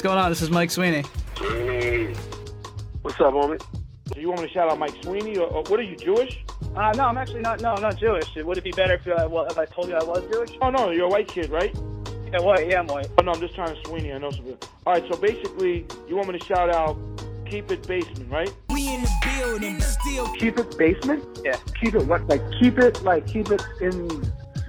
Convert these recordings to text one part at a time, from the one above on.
What's going on? This is Mike Sweeney. What's up, homie? Do you want me to shout out Mike Sweeney, or, or what are you Jewish? Uh, no, I'm actually not. No, I'm not Jewish. Would it be better if, uh, well, if I told you I was Jewish? Oh no, you're a white kid, right? Yeah, white. Yeah, I'm white. Oh no, I'm just trying to Sweeney. I know some. All right, so basically, you want me to shout out Keep It Basement, right? We in the building, still Keep it basement? Yeah. Keep it what? Like keep it like keep it in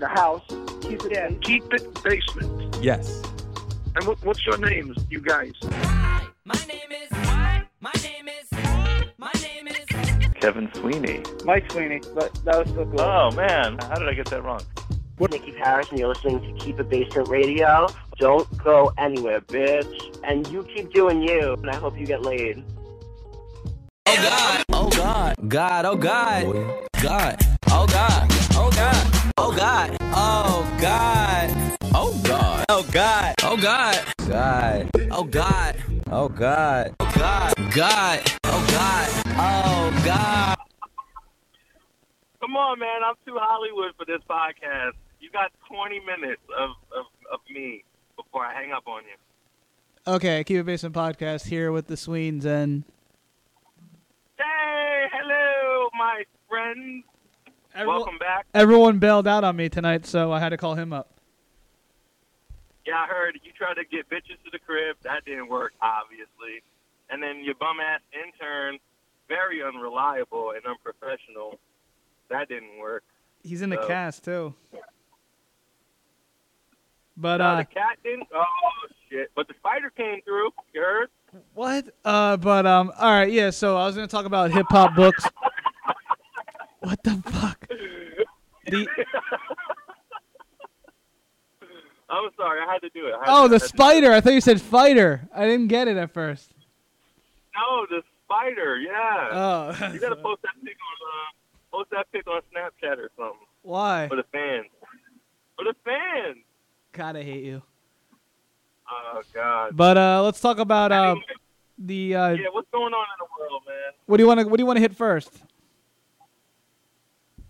the house. Keep it. Yeah. Keep it basement. Yes. And what, what's your names, you guys? My name is My name is My name is Kevin Sweeney. Mike Sweeney, but that was so cool. Oh man, how did I get that wrong? What? Nikki Paris, and you're listening to Keep It Basement Radio. Don't go anywhere, bitch. And you keep doing you, and I hope you get laid. Oh God, God, God, oh God, God, oh God, oh God, oh God, oh God, oh God, oh God, oh God, Oh God, oh God, oh God, oh God, God, oh God, oh God. Come on, man. I'm too Hollywood for this podcast. You got 20 minutes of, of, of me before I hang up on you. Okay, Keep It Basement podcast here with the Sweens and Hey, hello, my friends. everyone, Welcome back. everyone bailed out on me tonight, so I had to call him up. Yeah, I heard you tried to get bitches to the crib. That didn't work, obviously. And then your bum ass intern, very unreliable and unprofessional. That didn't work. He's in the cast too. But Uh, uh, the cat didn't. Oh shit! But the spider came through. You heard? what? Uh, but um, all right, yeah. So I was gonna talk about hip hop books. What the fuck? The I'm sorry, I had to do it. Oh, to- the I had to do it. spider. I thought you said fighter. I didn't get it at first. No, the spider. Yeah. Oh, you gotta post that pic on uh, post that pic on Snapchat or something why? for the fans. For the fans. God, I hate you. Oh God. But uh, let's talk about uh, the uh, yeah, what's going on in the world, man? what do you want to what do you want to hit first?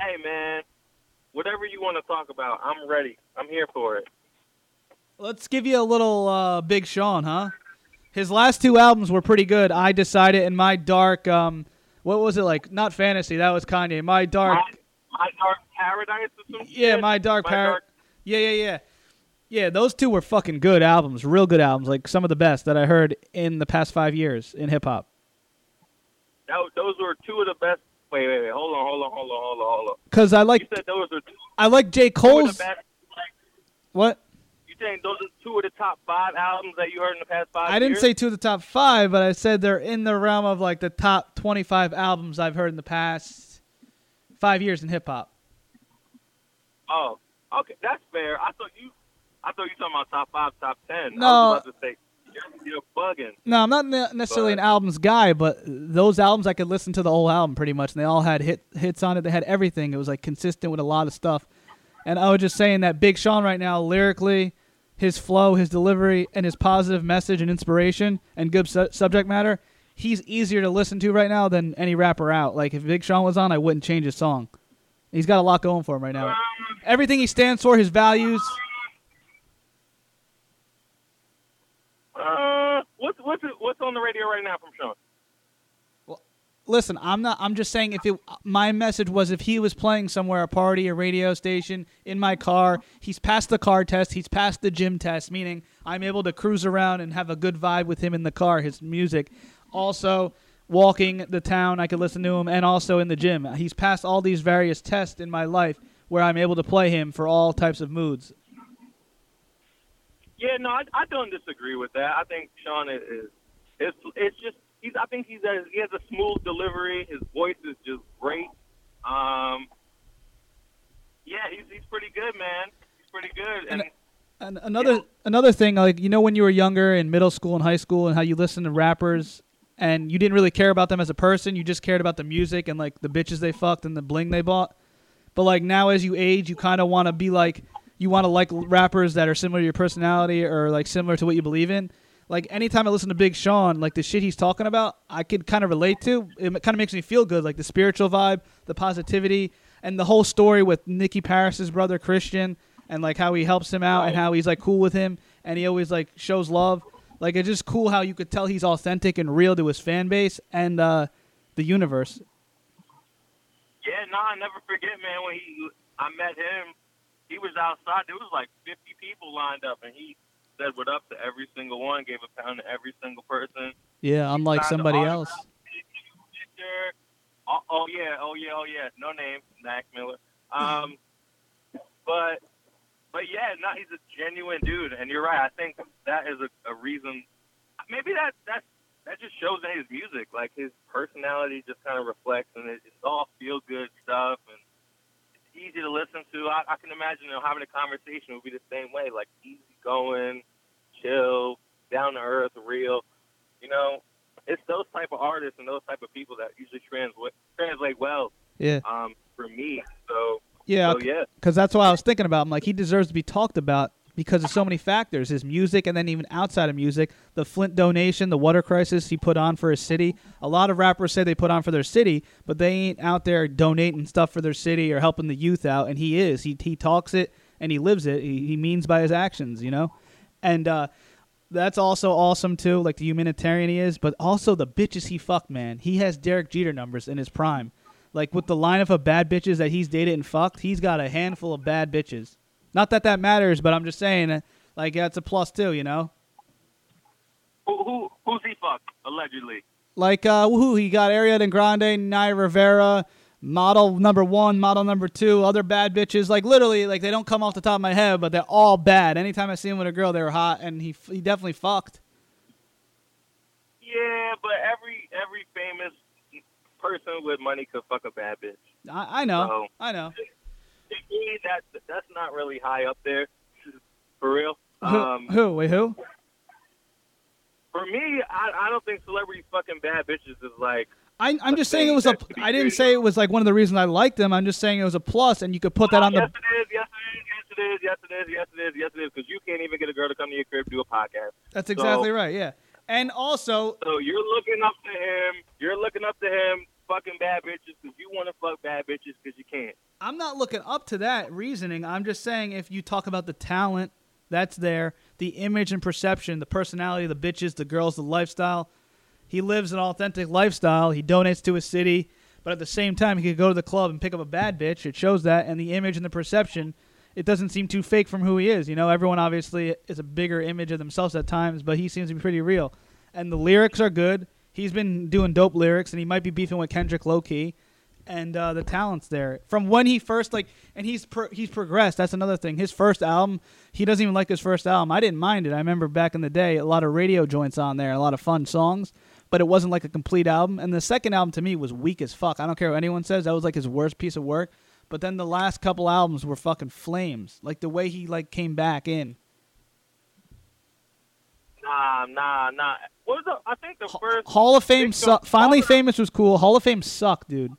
Hey, man. Whatever you want to talk about, I'm ready. I'm here for it. Let's give you a little uh, Big Sean, huh? His last two albums were pretty good. I decided in my dark, um, what was it like? Not fantasy. That was Kanye. My dark, My, my Dark Paradise or some yeah, shit? my dark paradise. Yeah, yeah, yeah, yeah. Those two were fucking good albums, real good albums, like some of the best that I heard in the past five years in hip hop. That, those were two of the best. Wait, wait, wait. Hold on, hold on, hold on, hold on, hold on. Cause I You like said those are two, I like J Cole's. What? you saying those are two of the top five albums that you heard in the past five I didn't years? say two of the top five, but I said they're in the realm of like the top twenty-five albums I've heard in the past five years in hip hop. Oh, okay, that's fair. I thought you, I thought you were talking about top five, top ten. No. I was about to say you're, bugging. No, I'm not ne- necessarily an albums guy, but those albums I could listen to the whole album pretty much, and they all had hit hits on it. They had everything. It was like consistent with a lot of stuff. And I was just saying that Big Sean right now, lyrically, his flow, his delivery, and his positive message and inspiration and good su- subject matter, he's easier to listen to right now than any rapper out. Like if Big Sean was on, I wouldn't change his song. He's got a lot going for him right now. Um, everything he stands for, his values. Uh, what's what's it, what's on the radio right now from Sean? listen, I'm not. I'm just saying if it. My message was if he was playing somewhere, a party, a radio station, in my car, he's passed the car test, he's passed the gym test, meaning I'm able to cruise around and have a good vibe with him in the car. His music, also walking the town, I could listen to him, and also in the gym. He's passed all these various tests in my life where I'm able to play him for all types of moods. Yeah, no, I, I don't disagree with that. I think Sean is, is it's it's just he's I think he's a, he has a smooth delivery. His voice is just great. Um, yeah, he's he's pretty good, man. He's pretty good. And, And another another thing, like you know, when you were younger in middle school and high school, and how you listened to rappers, and you didn't really care about them as a person, you just cared about the music and like the bitches they fucked and the bling they bought. But like now, as you age, you kind of want to be like, you want to like rappers that are similar to your personality or like similar to what you believe in. Like anytime I listen to Big Sean, like the shit he's talking about, I could kind of relate to. It kind of makes me feel good, like the spiritual vibe, the positivity, and the whole story with Nicky Paris's brother Christian, and like how he helps him out and how he's like cool with him, and he always like shows love. Like it's just cool how you could tell he's authentic and real to his fan base and uh, the universe. Yeah, no, I never forget, man. When he, I met him, he was outside. There was like 50 people lined up, and he said what up to every single one, gave a pound to every single person. Yeah, unlike Signed the somebody else. picture. Oh, oh yeah, oh yeah, oh yeah. No name, Mac Miller. Um, but but yeah, no, he's a genuine dude, and you're right. I think that is a, a reason. Maybe that that that just shows in his music, like his personality just kind of reflects, and it, it's all feel good stuff, and easy to listen to. I, I can imagine you know, having a conversation would be the same way, like easy going, chill, down to earth, real. You know, it's those type of artists and those type of people that usually translate translate well Yeah. um, for me. So Yeah, so yeah. because that's what I was thinking about. I'm like, he deserves to be talked about because of so many factors his music, and then even outside of music, the Flint donation, the water crisis he put on for his city. A lot of rappers say they put on for their city, but they ain't out there donating stuff for their city or helping the youth out, and he is. He, he talks it and he lives it. He, he means by his actions, you know? And, uh, that's also awesome too, like the humanitarian he is, but also the bitches he fucked, man. He has Derek Jeter numbers in his prime. Like with the lineup of bad bitches that he's dated and fucked, he's got a handful of bad bitches. Not that that matters, but I'm just saying, uh, like that's a plus too, you know. Who, who who's he fucked allegedly? Like uh, who he got Ariana Grande, Naya Rivera, model number one, model number two, other bad bitches. Like literally, like they don't come off the top of my head, but they're all bad. Anytime I see him with a girl, they were hot, and he he definitely fucked. Yeah, but every every famous person with money could fuck a bad bitch. I, I know, So- I know. Me, that that's not really high up there, for real. Who? Um, who? Wait, who? for me, I, I don't think celebrity fucking bad bitches is like. I, I'm just saying it was a. that could be I didn't say it was like one of the reasons I liked them. I'm just saying it was a plus, and you could put that on the. yes, it is. Yes, it is. Yes, it is. Yes, it is. Yes, it is. Yes, it is. Because you can't even get a girl to come to your crib to do a podcast. That's exactly So- right. Yeah, and also So you're looking up to him. You're looking up to him, fucking bad bitches, because you want to fuck bad bitches because you can't. I'm not looking up to that reasoning. I'm just saying if you talk about the talent that's there, the image and perception, the personality, the bitches, the girls, the lifestyle. He lives an authentic lifestyle. He donates to his city, but at the same time, he could go to the club and pick up a bad bitch. It shows that, and the image and the perception. It doesn't seem too fake from who he is. You know, everyone obviously is a bigger image of themselves at times, but he seems to be pretty real. And the lyrics are good. He's been doing dope lyrics, and he might be beefing with Kendrick low key and uh, the talent's there. From when he first like and he's pro- he's progressed. That's another thing. His first album he doesn't even like his first album. I didn't mind it. I remember back in the day a lot of radio joints on there a lot of fun songs but it wasn't like a complete album. And the second album to me was weak as fuck. I don't care what anyone says. That was like his worst piece of work. But then the last couple albums were fucking flames. Like the way he like came back in. Nah, nah, nah. What was the? I think the first. hall of fame su- finally Hall famous was cool hall of fame sucked dude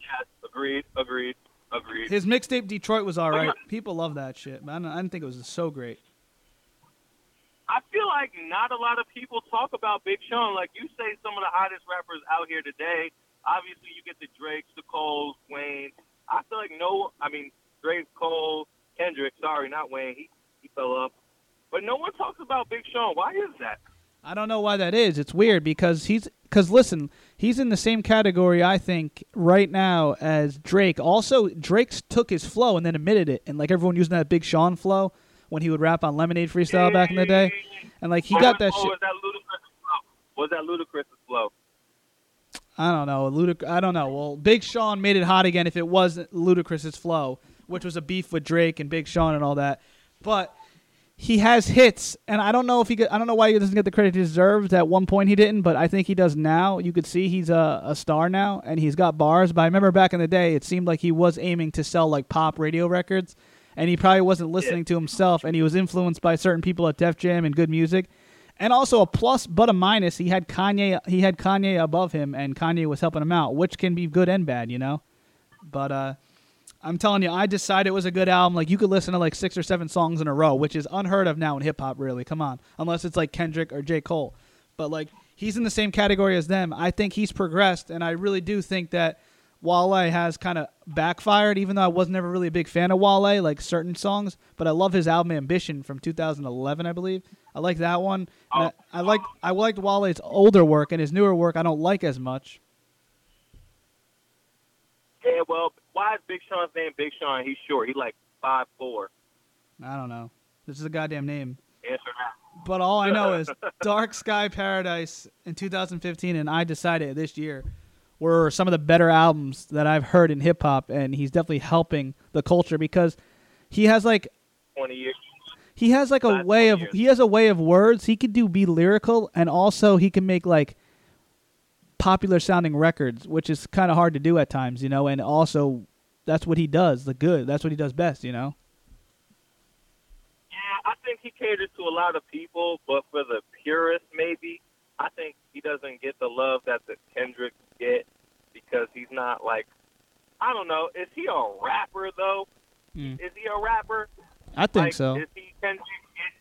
Yes, agreed, agreed, agreed. his mixtape detroit was all right people love that shit but I, don't, I didn't think it was so great I feel like not a lot of people talk about Big Sean. Like you say, some of the hottest rappers out here today. Obviously, you get the Drakes, the Coles, Wayne. I feel like no. I mean, Drake, Cole, Kendrick. Sorry, not Wayne. He he fell up. But no one talks about Big Sean. Why is that? I don't know why that is. It's weird because he's because listen, he's in the same category I think right now as Drake. Also, Drake's took his flow and then admitted it, and like everyone using that Big Sean flow when he would rap on Lemonade Freestyle back in the day, and like he Or got that or shit. Was that Ludacris flow? Was that Ludacris flow? I don't know, Ludic- I don't know. Well, Big Sean made it hot again if it wasn't Ludacris's flow, which was a beef with Drake and Big Sean and all that. But he has hits, and I don't know if he. Get, I don't know why he doesn't get the credit he deserves. At one point he didn't, but I think he does now. You could see he's a, a star now, and he's got bars. But I remember back in the day, it seemed like he was aiming to sell like pop radio records, and he probably wasn't listening to himself, and he was influenced by certain people at Def Jam and G.O.O.D. Music. And also a plus but a minus, he had Kanye he had Kanye above him and Kanye was helping him out, which can be good and bad, you know. But uh I'm telling you, I decided it was a good album. Like you could listen to like six or seven songs in a row, which is unheard of now in hip hop, really. Come on. Unless it's like Kendrick or J. Cole. But like he's in the same category as them. I think he's progressed and I really do think that Wale has kind of backfired, even though I was never really a big fan of Wale, like certain songs. But I love his album Ambition from 2011, I believe. I like that one. And oh. I, I like I liked Wale's older work and his newer work I don't like as much. Yeah, well, why is Big Sean's name Big Sean? He's short. He's like five four. I don't know. This is a goddamn name. Answer that. But all I know is Dark Sky Paradise in 2015 and I Decided this year were some of the better albums that I've heard in hip hop and he's definitely helping the culture because he has like Twenty years. he has like a Last way of years. he has a way of words. He could do be lyrical and also he can make like popular sounding records, which is kind of hard to do at times, you know, and also that's what he does, the good. That's what he does best, you know. Yeah, I think he caters to a lot of people, but for the purist, maybe I think he doesn't get the love that the Kendrick get because he's not like I don't know. Is he a rapper though? Mm. Is he a rapper? I think like, so. Is he Kendrick?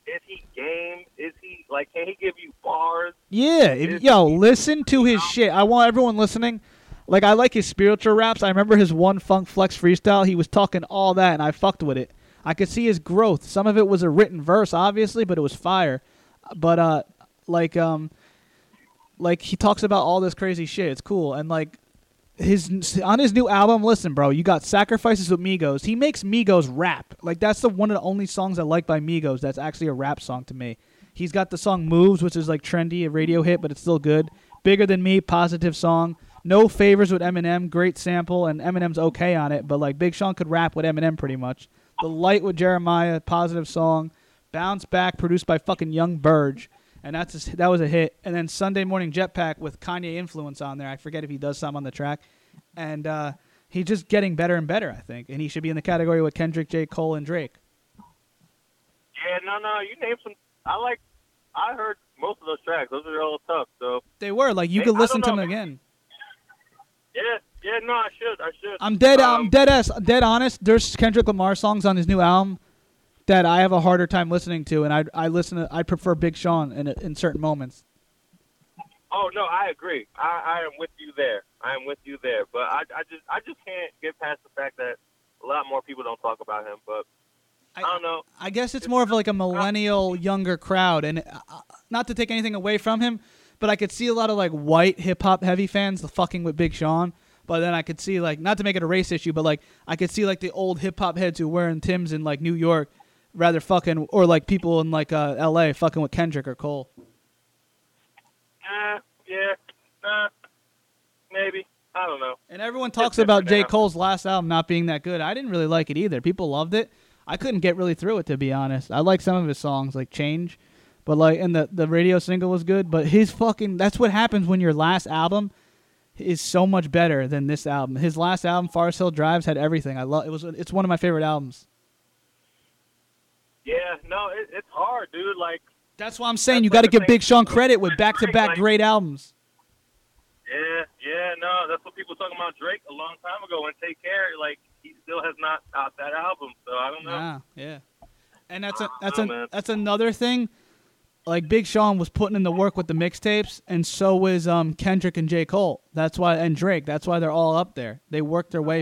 Is, he game? Is he like? Can he give you bars? Yeah, if, yo, listen to his shit. I want everyone listening. Like I like his spiritual raps. I remember his one Funk Flex freestyle. He was talking all that, and I fucked with it. I could see his growth. Some of it was a written verse, obviously, but it was fire. But uh, like um, like he talks about all this crazy shit. It's cool, and like his on his new album. Listen, bro, you got Sacrifices with Migos. He makes Migos rap. Like that's the one of the only songs I like by Migos. That's actually a rap song to me. He's got the song Moves, which is like trendy, a radio hit, but it's still good. Bigger Than Me, positive song. No Favors with Eminem, great sample, and Eminem's okay on it, but like Big Sean could rap with Eminem pretty much. The Light with Jeremih, positive song. Bounce Back, produced by fucking Young Burge, and that's a, that was a hit. And then Sunday Morning Jetpack with Kanye influence on there. I forget if he does some on the track, and uh, he's just getting better and better, I think. And he should be in the category with Kendrick, J. Cole, and Drake. Yeah, no, no. You named some. I like. I heard most of those tracks. Those are all tough. So They were like you Hey, could listen to them man. again. yeah, yeah. No, I should. I should. I'm dead. I'm Um, dead ass. Dead honest. There's Kendrick Lamar songs on his new album that I have a harder time listening to, and I I listen. To, I prefer Big Sean in in certain moments. Oh no, I agree. I, I am with you there. I am with you there. But I, I just, I just can't get past the fact that a lot more people don't talk about him. But I, don't know. I guess it's more of like a millennial younger crowd, and uh, not to take anything away from him, but I could see a lot of like white hip hop heavy fans fucking with Big Sean. But then I could see like not to make it a race issue, but like I could see like the old hip hop heads who were wearing Tims in like New York, rather fucking or like people in like uh, L.A. fucking with Kendrick or Cole. Uh, yeah, uh, maybe. I don't know. And everyone talks about J. now. Cole's last album not being that good. I didn't really like it either. People loved it. I couldn't get really through it to be honest. I like some of his songs like Change, but like and the the radio single was good, but his fucking that's what happens when your last album is so much better than this album. His last album Forest Hill Drives had everything. I love it was it's one of my favorite albums. Yeah, no, it, it's hard, dude. Like, That's why I'm saying you got to give Big Sean credit with back to back Like- great albums. yeah, yeah, no, that's what people were talking about Drake a long time ago. And Take Care, like, he still has not topped that album. So I don't know. Yeah, yeah. And that's a that's a that's another thing. Like Big Sean was putting in the work with the mixtapes, and so was um Kendrick and J Cole. That's why and Drake. That's why they're all up there. They worked their way